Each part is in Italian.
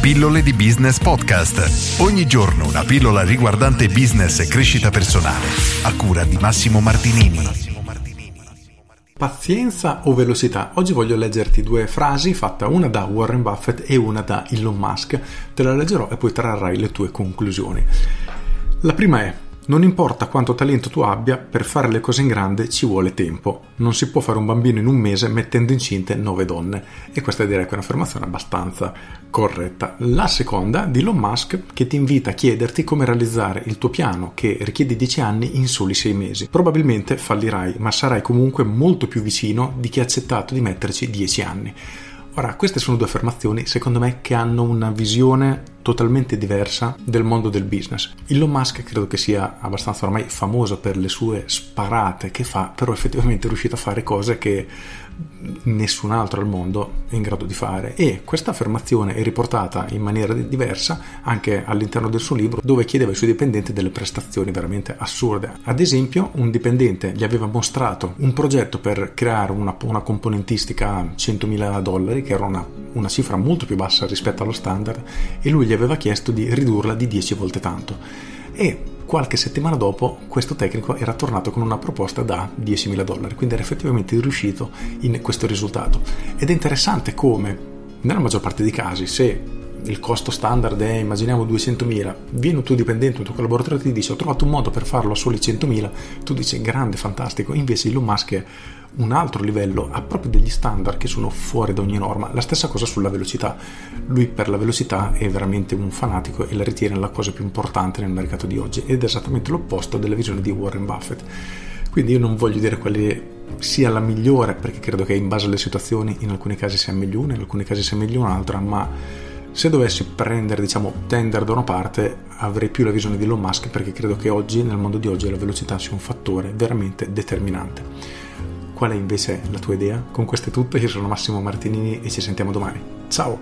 Pillole di Business Podcast. Ogni giorno una pillola riguardante business e crescita personale. A cura di Massimo Martinini. Pazienza o velocità? Oggi voglio leggerti due frasi, fatta una da Warren Buffett e una da Elon Musk. Te la leggerò e poi trarrai le tue conclusioni. La prima è non importa quanto talento tu abbia, per fare le cose in grande ci vuole tempo. Non si può fare un bambino in un mese mettendo incinte nove donne. E questa direi che è un'affermazione abbastanza corretta. La seconda di Elon Musk che ti invita a chiederti come realizzare il tuo piano che richiede 10 anni in soli 6 mesi. Probabilmente fallirai, ma sarai comunque molto più vicino di chi ha accettato di metterci 10 anni. Ora, queste sono due affermazioni, secondo me, che hanno una visione totalmente diversa del mondo del business. Elon Musk credo che sia abbastanza ormai famoso per le sue sparate che fa, però effettivamente è riuscito a fare cose che nessun altro al mondo è in grado di fare e questa affermazione è riportata in maniera diversa anche all'interno del suo libro dove chiedeva ai suoi dipendenti delle prestazioni veramente assurde ad esempio un dipendente gli aveva mostrato un progetto per creare una, una componentistica a 100.000 dollari che era una, una cifra molto più bassa rispetto allo standard e lui gli aveva chiesto di ridurla di 10 volte tanto e qualche settimana dopo questo tecnico era tornato con una proposta da 10.000 dollari, quindi era effettivamente riuscito in questo risultato. Ed è interessante come, nella maggior parte dei casi, se il costo standard è, immaginiamo, 200.000, viene un tuo dipendente, un tuo collaboratore e ti dice ho trovato un modo per farlo a soli 100.000, tu dici grande, fantastico, invece Elon Musk è un altro livello, ha proprio degli standard che sono fuori da ogni norma. La stessa cosa sulla velocità. Lui per la velocità è veramente un fanatico e la ritiene la cosa più importante nel mercato di oggi ed è esattamente l'opposto della visione di Warren Buffett. Quindi io non voglio dire quale sia la migliore, perché credo che in base alle situazioni in alcuni casi sia meglio una, in alcuni casi sia meglio un'altra, ma se dovessi prendere, diciamo, tender da una parte, avrei più la visione di Elon Musk perché credo che oggi, nel mondo di oggi, la velocità sia un fattore veramente determinante. Qual è invece la tua idea? Con questo è tutto, io sono Massimo Martinini e ci sentiamo domani. Ciao!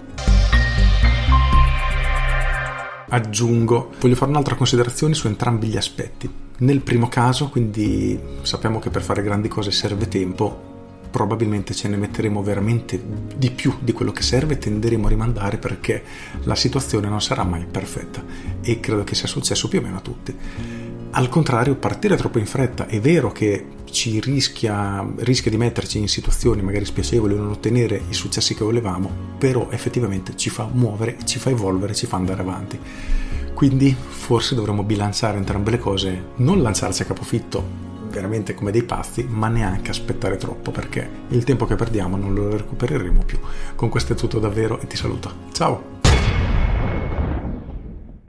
Aggiungo, voglio fare un'altra considerazione su entrambi gli aspetti. Nel primo caso, quindi sappiamo che per fare grandi cose serve tempo, probabilmente ce ne metteremo veramente di più di quello che serve e tenderemo a rimandare perché la situazione non sarà mai perfetta e credo che sia successo più o meno a tutti. Al contrario, partire troppo in fretta è vero che ci rischia, rischia di metterci in situazioni magari spiacevoli o non ottenere i successi che volevamo, però effettivamente ci fa muovere, ci fa evolvere, ci fa andare avanti. Quindi forse dovremmo bilanciare entrambe le cose, non lanciarci a capofitto veramente come dei pazzi, ma neanche aspettare troppo perché il tempo che perdiamo non lo recupereremo più. Con questo è tutto davvero e ti saluto. Ciao!